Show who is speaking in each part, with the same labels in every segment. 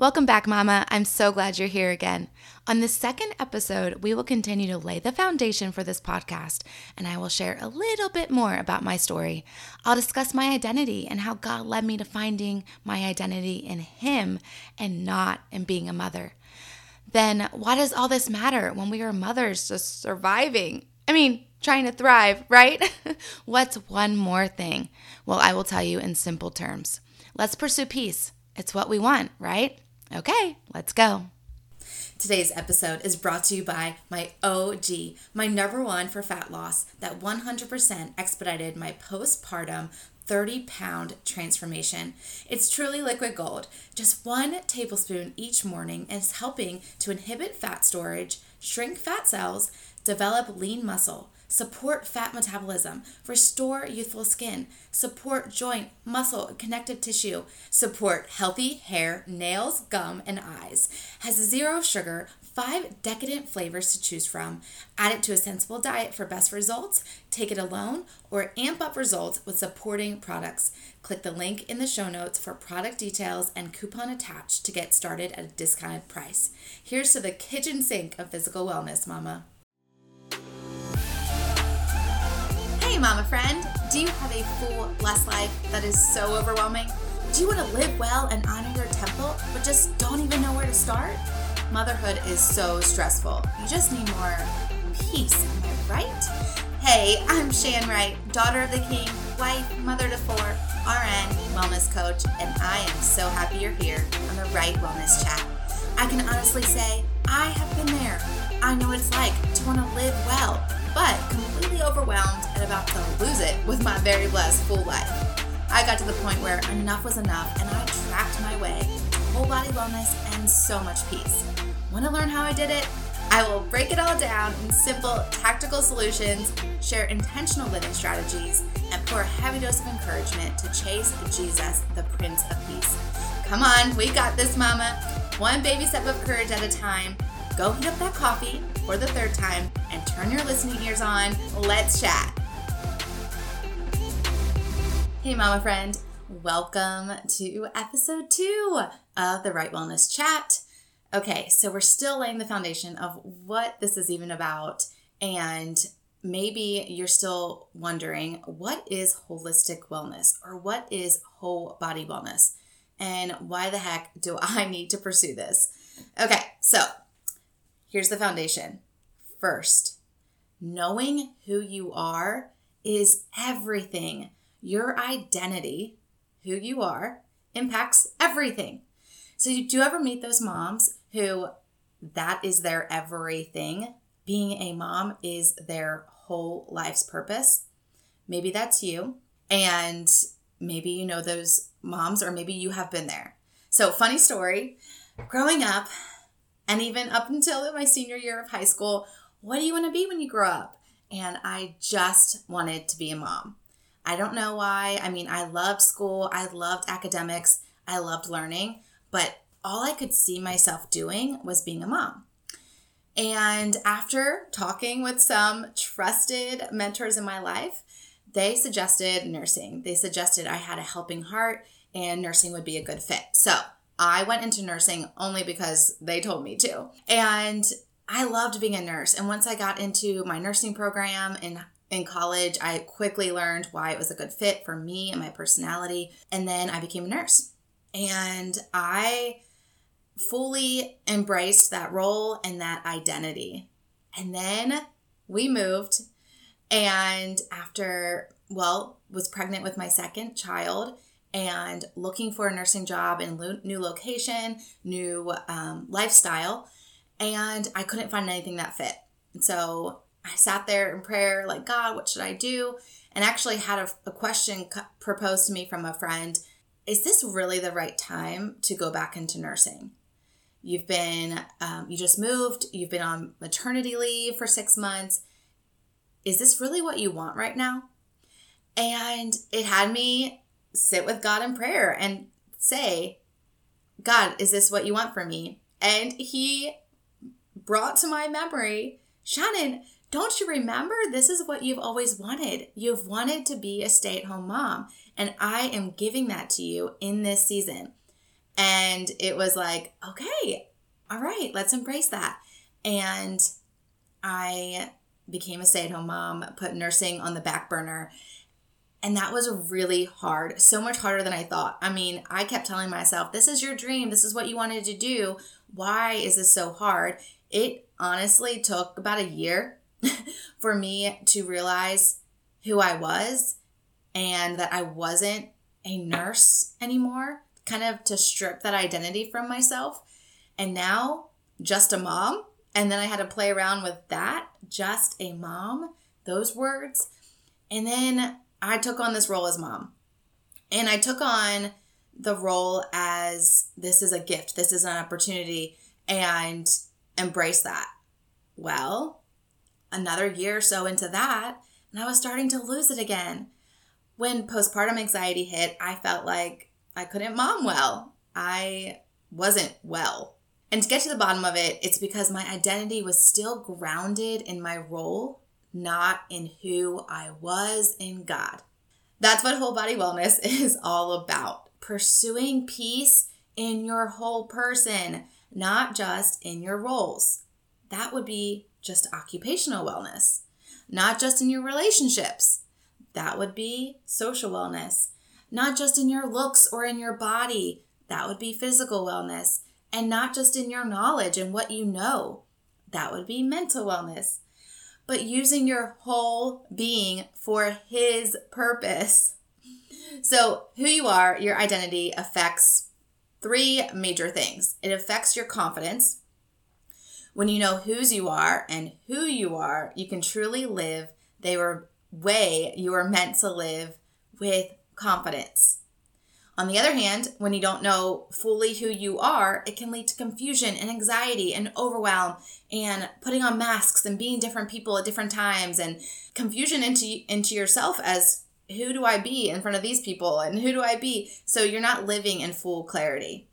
Speaker 1: Welcome back, Mama. I'm so glad you're here again. On the second episode, we will continue to lay the foundation for this podcast, and I will share a little bit more about my story. I'll discuss my identity and how God led me to finding my identity in Him and not in being a mother. Then, why does all this matter when we are mothers just surviving? I mean, trying to thrive, right? What's one more thing? Well, I will tell you in simple terms. Let's pursue peace. It's what we want, right? Okay, let's go. Today's episode is brought to you by my OG, my number one for fat loss that 100% expedited my postpartum 30 pound transformation. It's truly liquid gold. Just one tablespoon each morning is helping to inhibit fat storage, shrink fat cells, develop lean muscle support fat metabolism, restore youthful skin, support joint, muscle, and connective tissue, support healthy hair, nails, gum, and eyes. Has zero sugar, five decadent flavors to choose from. Add it to a sensible diet for best results, take it alone, or amp up results with supporting products. Click the link in the show notes for product details and coupon attached to get started at a discounted price. Here's to the kitchen sink of physical wellness, mama. Mama friend, do you have a full, blessed life that is so overwhelming? Do you want to live well and honor your temple, but just don't even know where to start? Motherhood is so stressful. You just need more peace, am I right? Hey, I'm Shan Wright, daughter of the king, wife, mother to four, RN, wellness coach, and I am so happy you're here on the Wright Wellness Chat. I can honestly say I have been there. I know what it's like to want to live well but completely overwhelmed and about to lose it with my very blessed full life. I got to the point where enough was enough and I tracked my way to whole body wellness and so much peace. Want to learn how I did it? I will break it all down in simple, tactical solutions, share intentional living strategies, and pour a heavy dose of encouragement to chase Jesus, the Prince of Peace. Come on, we got this, Mama. One baby step of courage at a time. Go heat up that coffee for the third time and turn your listening ears on. Let's chat. Hey, Mama friend. Welcome to episode two of the Wright Wellness Chat. Okay, so we're still laying the foundation of what this is even about. And maybe you're still wondering what is holistic wellness or what is whole body wellness? And why the heck do I need to pursue this? Okay, so Here's the foundation. First, knowing who you are is everything. Your identity, who you are, impacts everything. So, do you ever meet those moms who that is their everything? Being a mom is their whole life's purpose. Maybe that's you. And maybe you know those moms, or maybe you have been there. So, funny story growing up, and even up until my senior year of high school, what do you want to be when you grow up? And I just wanted to be a mom. I don't know why. I mean, I loved school, I loved academics, I loved learning, but all I could see myself doing was being a mom. And after talking with some trusted mentors in my life, they suggested nursing. They suggested I had a helping heart and nursing would be a good fit. So I went into nursing only because they told me to. And I loved being a nurse. And once I got into my nursing program in in college, I quickly learned why it was a good fit for me and my personality. And then I became a nurse. And I fully embraced that role and that identity. And then we moved and after well, was pregnant with my second child and looking for a nursing job in lo- new location, new um, lifestyle, and I couldn't find anything that fit. And so I sat there in prayer, like, God, what should I do? And actually had a, a question proposed to me from a friend Is this really the right time to go back into nursing? You've been, um, you just moved, you've been on maternity leave for six months. Is this really what you want right now? And it had me sit with God in prayer and say, God, is this what you want for me? And he brought to my memory, Shannon, don't you remember? This is what you've always wanted. You've wanted to be a stay at home mom, and I am giving that to you in this season. And it was like, okay, all right, let's embrace that. And I became a stay at home mom, put nursing on the back burner. And that was really hard, so much harder than I thought. I mean, I kept telling myself, this is your dream, this is what you wanted to do. Why is this so hard? It honestly took about a year for me to realize who I was and that I wasn't a nurse anymore, kind of to strip that identity from myself. And now, just a mom. And then I had to play around with that, just a mom, those words. And then I took on this role as mom. And I took on the role as this is a gift, this is an opportunity, and embrace that. Well, another year or so into that, and I was starting to lose it again. When postpartum anxiety hit, I felt like I couldn't mom well. I wasn't well. And to get to the bottom of it, it's because my identity was still grounded in my role, not in who I was in God. That's what whole body wellness is all about pursuing peace in your whole person, not just in your roles. That would be just occupational wellness, not just in your relationships. That would be social wellness, not just in your looks or in your body. That would be physical wellness, and not just in your knowledge and what you know. That would be mental wellness but using your whole being for His purpose. So, who you are, your identity affects three major things it affects your confidence. When you know whose you are and who you are, you can truly live the way you are meant to live with confidence. On the other hand, when you don't know fully who you are, it can lead to confusion and anxiety and overwhelm and putting on masks and being different people at different times and confusion into into yourself as who do I be in front of these people and who do I be? So you're not living in full clarity.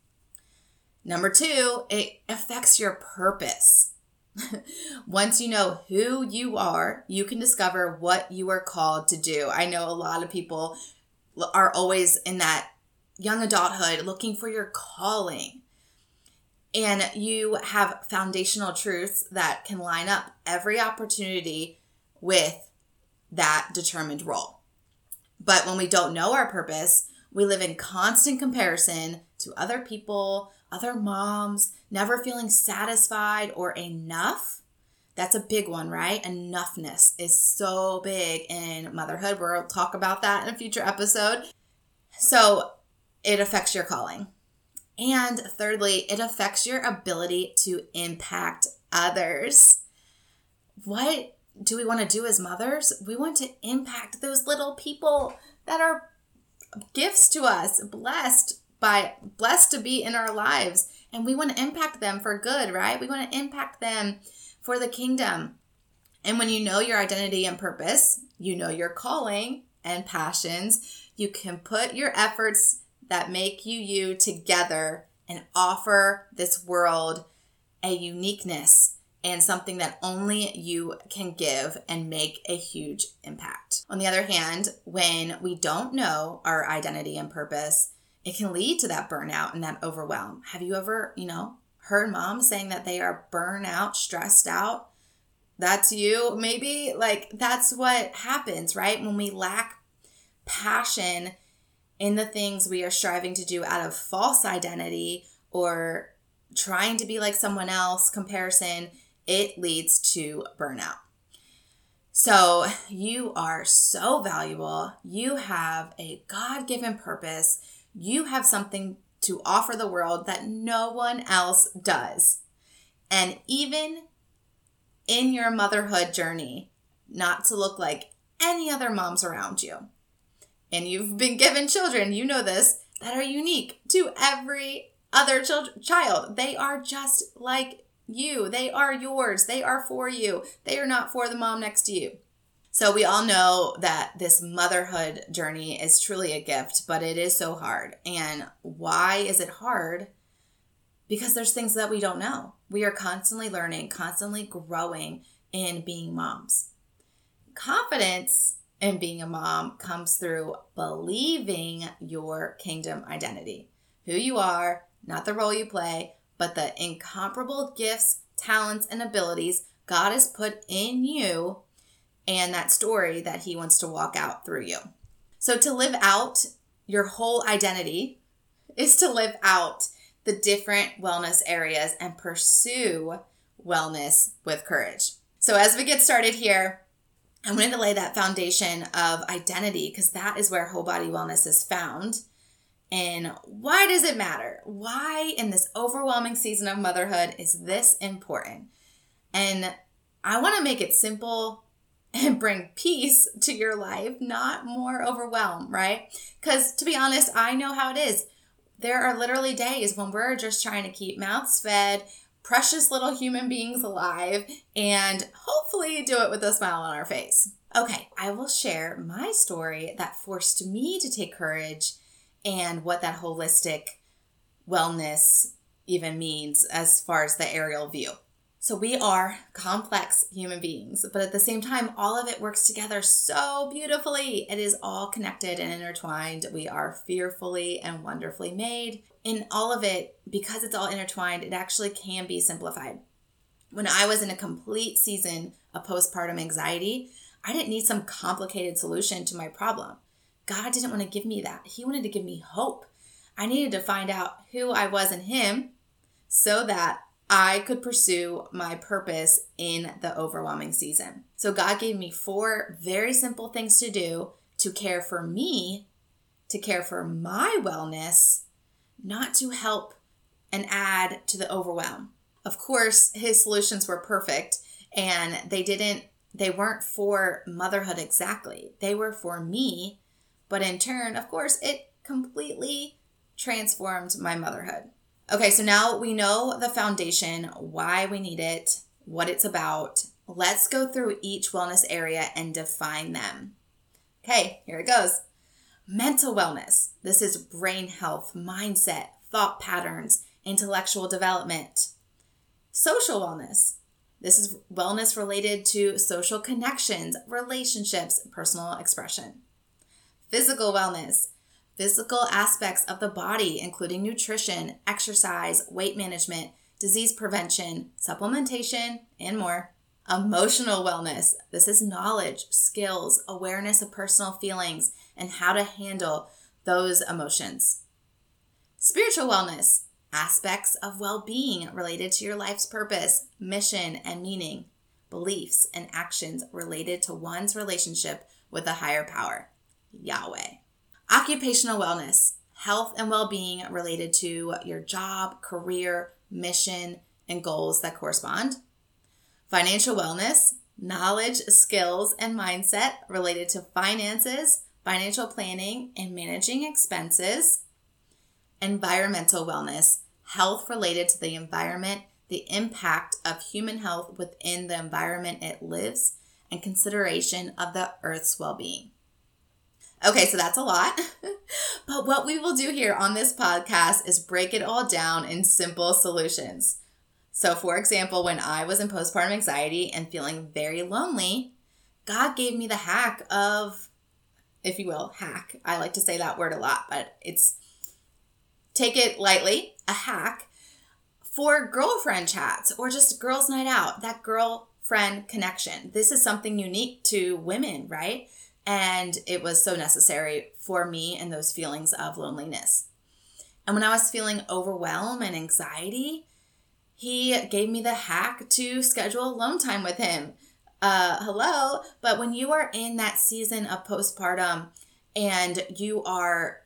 Speaker 1: Number 2, it affects your purpose. Once you know who you are, you can discover what you are called to do. I know a lot of people are always in that young adulthood, looking for your calling. And you have foundational truths that can line up every opportunity with that determined role. But when we don't know our purpose, we live in constant comparison to other people, other moms, never feeling satisfied or enough. That's a big one, right? Enoughness is so big in motherhood. We'll talk about that in a future episode. So, it affects your calling. And thirdly, it affects your ability to impact others. What do we want to do as mothers? We want to impact those little people that are gifts to us, blessed by blessed to be in our lives, and we want to impact them for good, right? We want to impact them for the kingdom. And when you know your identity and purpose, you know your calling and passions, you can put your efforts that make you you together and offer this world a uniqueness and something that only you can give and make a huge impact. On the other hand, when we don't know our identity and purpose, it can lead to that burnout and that overwhelm. Have you ever, you know, heard moms saying that they are burnout, stressed out? That's you, maybe? Like, that's what happens, right? When we lack passion in the things we are striving to do out of false identity or trying to be like someone else, comparison, it leads to burnout. So, you are so valuable. You have a God given purpose. You have something to offer the world that no one else does. And even in your motherhood journey, not to look like any other moms around you and you've been given children, you know this, that are unique to every other child. child. They are just like you. They are yours. They are for you. They are not for the mom next to you. So we all know that this motherhood journey is truly a gift, but it is so hard. And why is it hard? Because there's things that we don't know. We are constantly learning, constantly growing in being moms. Confidence and being a mom comes through believing your kingdom identity who you are, not the role you play, but the incomparable gifts, talents, and abilities God has put in you and that story that He wants to walk out through you. So, to live out your whole identity is to live out the different wellness areas and pursue wellness with courage. So, as we get started here, I wanted to lay that foundation of identity because that is where whole body wellness is found. And why does it matter? Why, in this overwhelming season of motherhood, is this important? And I want to make it simple and bring peace to your life, not more overwhelm, right? Because to be honest, I know how it is. There are literally days when we're just trying to keep mouths fed, precious little human beings alive, and hopefully do it with a smile on our face. Okay, I will share my story that forced me to take courage and what that holistic wellness even means as far as the aerial view. So we are complex human beings, but at the same time, all of it works together so beautifully. It is all connected and intertwined. We are fearfully and wonderfully made. In all of it, because it's all intertwined, it actually can be simplified. When I was in a complete season of postpartum anxiety, I didn't need some complicated solution to my problem. God didn't want to give me that. He wanted to give me hope. I needed to find out who I was in Him so that I could pursue my purpose in the overwhelming season. So, God gave me four very simple things to do to care for me, to care for my wellness, not to help and add to the overwhelm. Of course, His solutions were perfect and they didn't, they weren't for motherhood exactly. They were for me, but in turn, of course, it completely transformed my motherhood. Okay, so now we know the foundation, why we need it, what it's about. Let's go through each wellness area and define them. Okay, here it goes. Mental wellness. This is brain health, mindset, thought patterns, intellectual development. Social wellness. This is wellness related to social connections, relationships, personal expression. Physical wellness physical aspects of the body, including nutrition, exercise, weight management, disease prevention, supplementation, and more. Emotional wellness. This is knowledge, skills, awareness of personal feelings, and how to handle those emotions. Spiritual wellness. Aspects of well being related to your life's purpose, mission, and meaning. Beliefs and actions related to one's relationship with a higher power, Yahweh. Occupational wellness, health and well being related to your job, career, mission, and goals that correspond. Financial wellness, knowledge, skills, and mindset related to finances, financial planning, and managing expenses. Environmental wellness, health related to the environment, the impact of human health within the environment it lives, and consideration of the earth's well being. Okay, so that's a lot. but what we will do here on this podcast is break it all down in simple solutions. So, for example, when I was in postpartum anxiety and feeling very lonely, God gave me the hack of, if you will, hack. I like to say that word a lot, but it's take it lightly, a hack for girlfriend chats or just girls' night out, that girlfriend connection. This is something unique to women, right? And it was so necessary for me and those feelings of loneliness. And when I was feeling overwhelm and anxiety, he gave me the hack to schedule alone time with him. Uh, hello. But when you are in that season of postpartum and you are,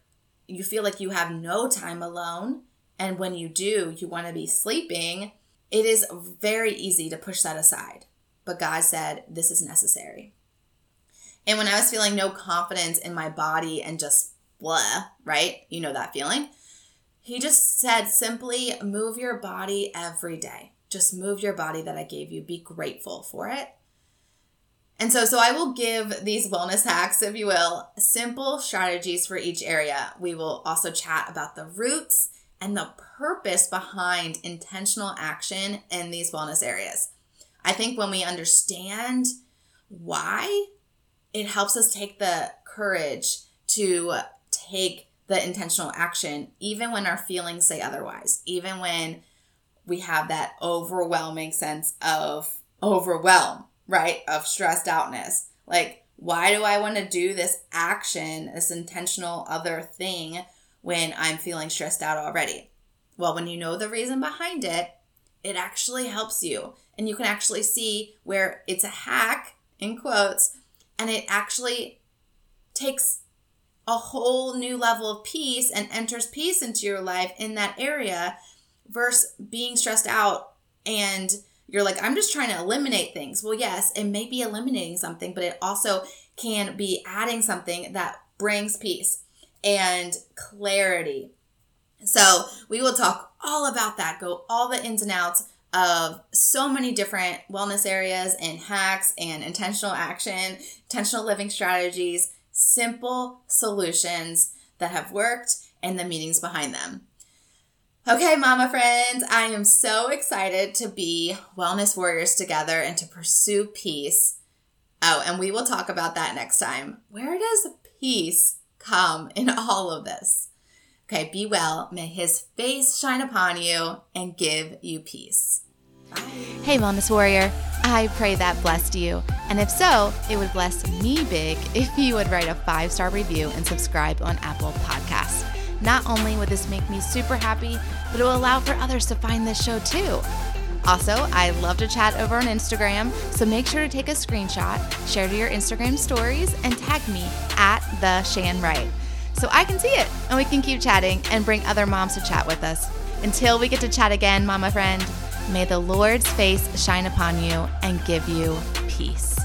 Speaker 1: you feel like you have no time alone, and when you do, you want to be sleeping, it is very easy to push that aside. But God said, this is necessary. And when I was feeling no confidence in my body and just blah, right? You know that feeling. He just said simply move your body every day. Just move your body that I gave you. Be grateful for it. And so, so I will give these wellness hacks, if you will, simple strategies for each area. We will also chat about the roots and the purpose behind intentional action in these wellness areas. I think when we understand why it helps us take the courage to take the intentional action, even when our feelings say otherwise, even when we have that overwhelming sense of overwhelm, right? Of stressed outness. Like, why do I want to do this action, this intentional other thing when I'm feeling stressed out already? Well, when you know the reason behind it, it actually helps you. And you can actually see where it's a hack, in quotes, and it actually takes a whole new level of peace and enters peace into your life in that area versus being stressed out and you're like, I'm just trying to eliminate things. Well, yes, it may be eliminating something, but it also can be adding something that brings peace and clarity. So, we will talk all about that, go all the ins and outs of so many different wellness areas and hacks and intentional action, intentional living strategies, simple solutions that have worked and the meanings behind them. Okay, mama friends, I am so excited to be wellness warriors together and to pursue peace. Oh, and we will talk about that next time. Where does peace come in all of this? Okay, be well. May his face shine upon you and give you peace.
Speaker 2: Bye. Hey, Wellness Warrior. I pray that blessed you. And if so, it would bless me big if you would write a five star review and subscribe on Apple Podcasts. Not only would this make me super happy, but it will allow for others to find this show too. Also, I love to chat over on Instagram, so make sure to take a screenshot, share to your Instagram stories, and tag me at the Shan Wright so I can see it and we can keep chatting and bring other moms to chat with us. Until we get to chat again, mama friend, may the Lord's face shine upon you and give you peace.